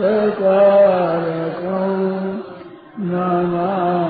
सकारकं नमा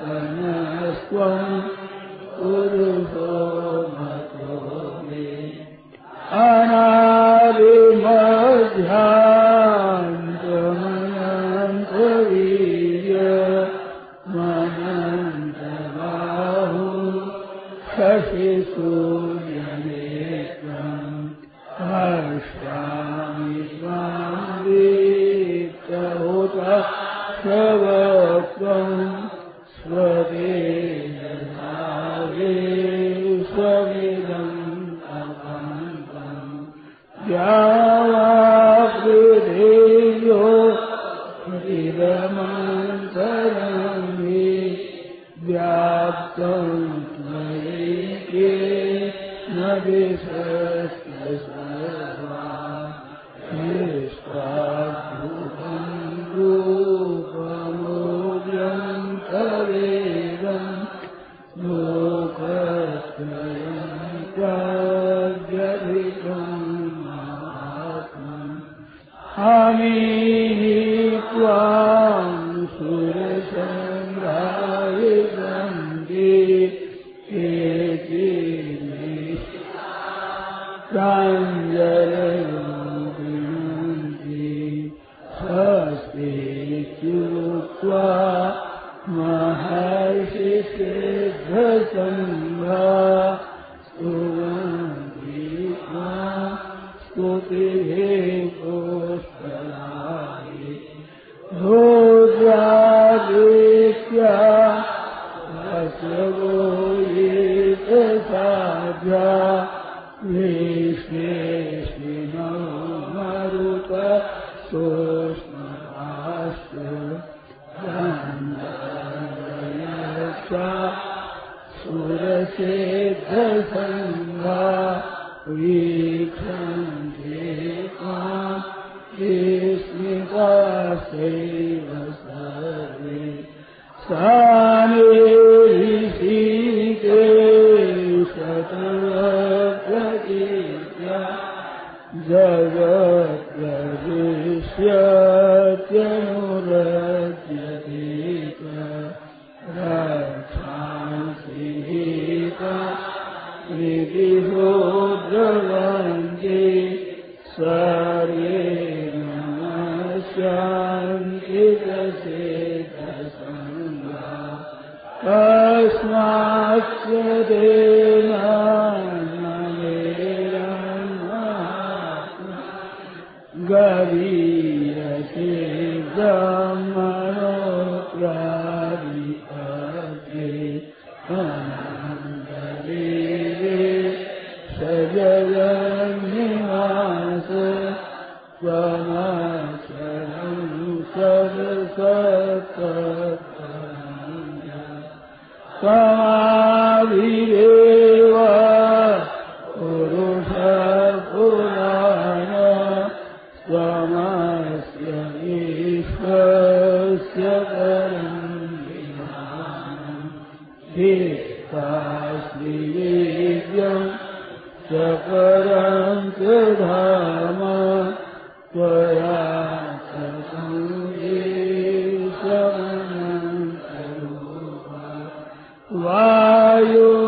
सनातनस्त्वम् उरुहो मतो मे अनादिमध्या ليس Eh, Oh. yo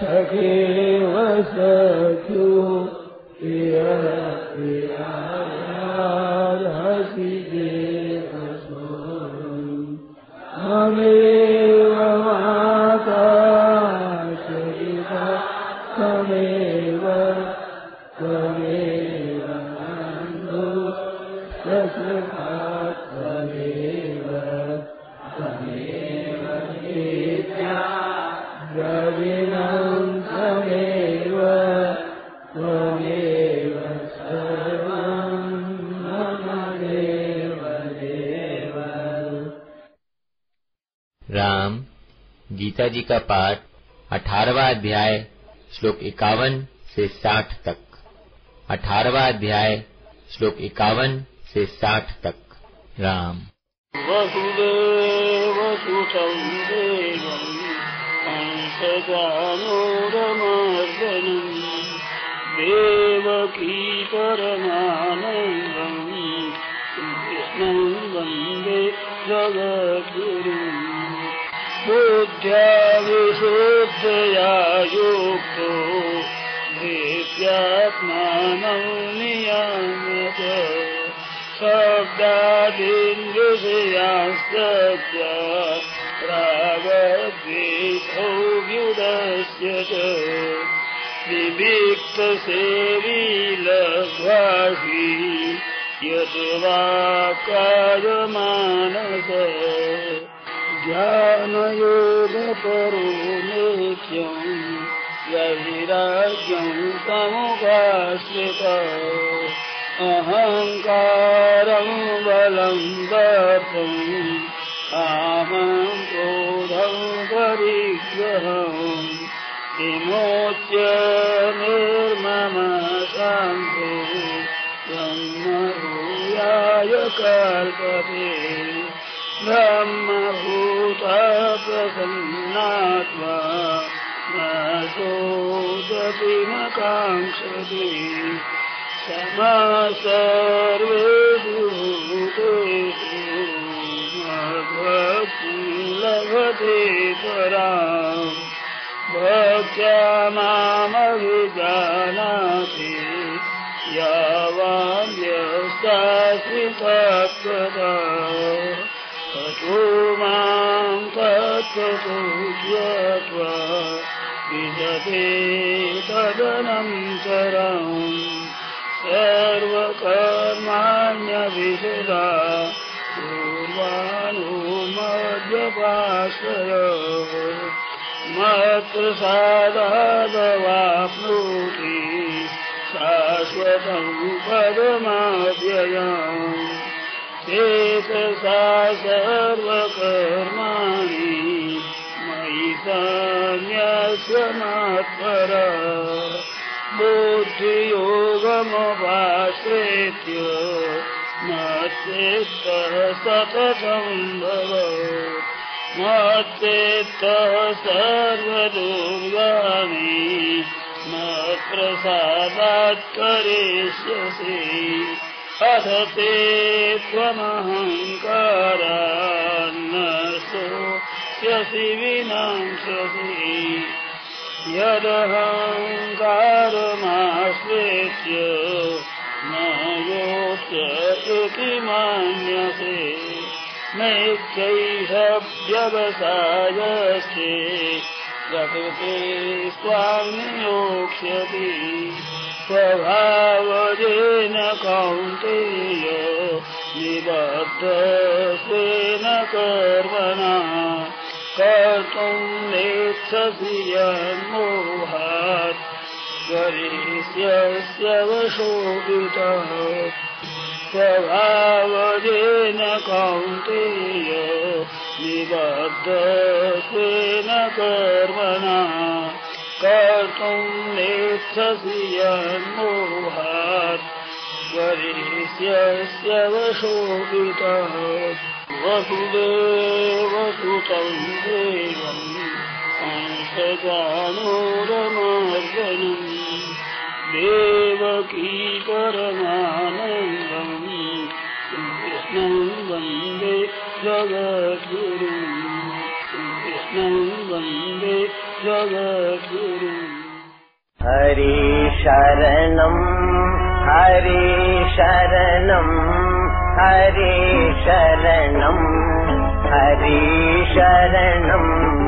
سكي وسكي يا يا يا سيدي رسول آمين Ram, गीता जी का पाठ अठारवा अध्याय, श्लोक इक्यावन से साठ तक। अठारवा अध्याय, श्लोक इक्यावन से साठ तक। राम। वसुदेवसुतं देवम् कंसजानोरमर्दनम् देवकी परमानन्दम् कृष्णं वंदे ध्या विशुद्धया योक्तो नियामत नियाम शब्दादिन्द्रयाश्च प्रागद्वेधौ व्युदस्य च निवित्तसेवी लभ्राहि यद्वारमानस नयोगपरो नित्यं वैराग्यं तमुपाश्रित अहङ्कारं बलं गतम् अहं क्रोधं परिग्रहम्। विमोच्य निर्मम शान्तो ब्रह्मरूयाय कल्पते। ब्रह्मभूता प्रसन्नात्मा न सोदपि न काङ्क्षति क्षमा सर्वेषु भूतेषु। मद्भक्तिं लभते पराम् भक्त्या मामभिजानाति। ततो मां तत्त्वतो ज्ञात्वा विजते तदनन्तरम् सर्वकर्माण्यभिषदा मद्यपाश्रय मत्प्रसादादवाप्नोति शाश्वतं पदमाव्ययम् सा सर्वकर्माणि मयि स्यस्य मात् पर सतसम्भव। मेत्तर सकथम्भव मेत् सर्वदोगाणि मसात्परिष्य श्री पठते त्वमहङ्कारान्नस्तु यसि विनाशसि यदहङ्कारमास्वेत्य न योष्य कृति मान्यसे मेत्यैष व्यवसायचे प्रकृते स्वामि योक्ष्यति स्वभावजेन कौन्तेय निबद्धस्वेन कर्मणा। कर्तुम् नेच्छसि यन्मोहात्। गरिष्यस्य वशोभितः। स्वभावजेन कौन्तेय निबद्धस्वेन कर्मणा कर्तुम् नेच्छसि यन्मोहात् गरिष्यस्य वशोभितः। वसुदेवसुतं देवम् अंशजानोरमर्दनम् देवकी परमानन्दम् कृष्णं वन्दे जगद्गुरुम् कृष्णं वन्दे जगद्गुरुम् हरि शरणम् हरि शरणम् हरि शरणम् हरि शरणम्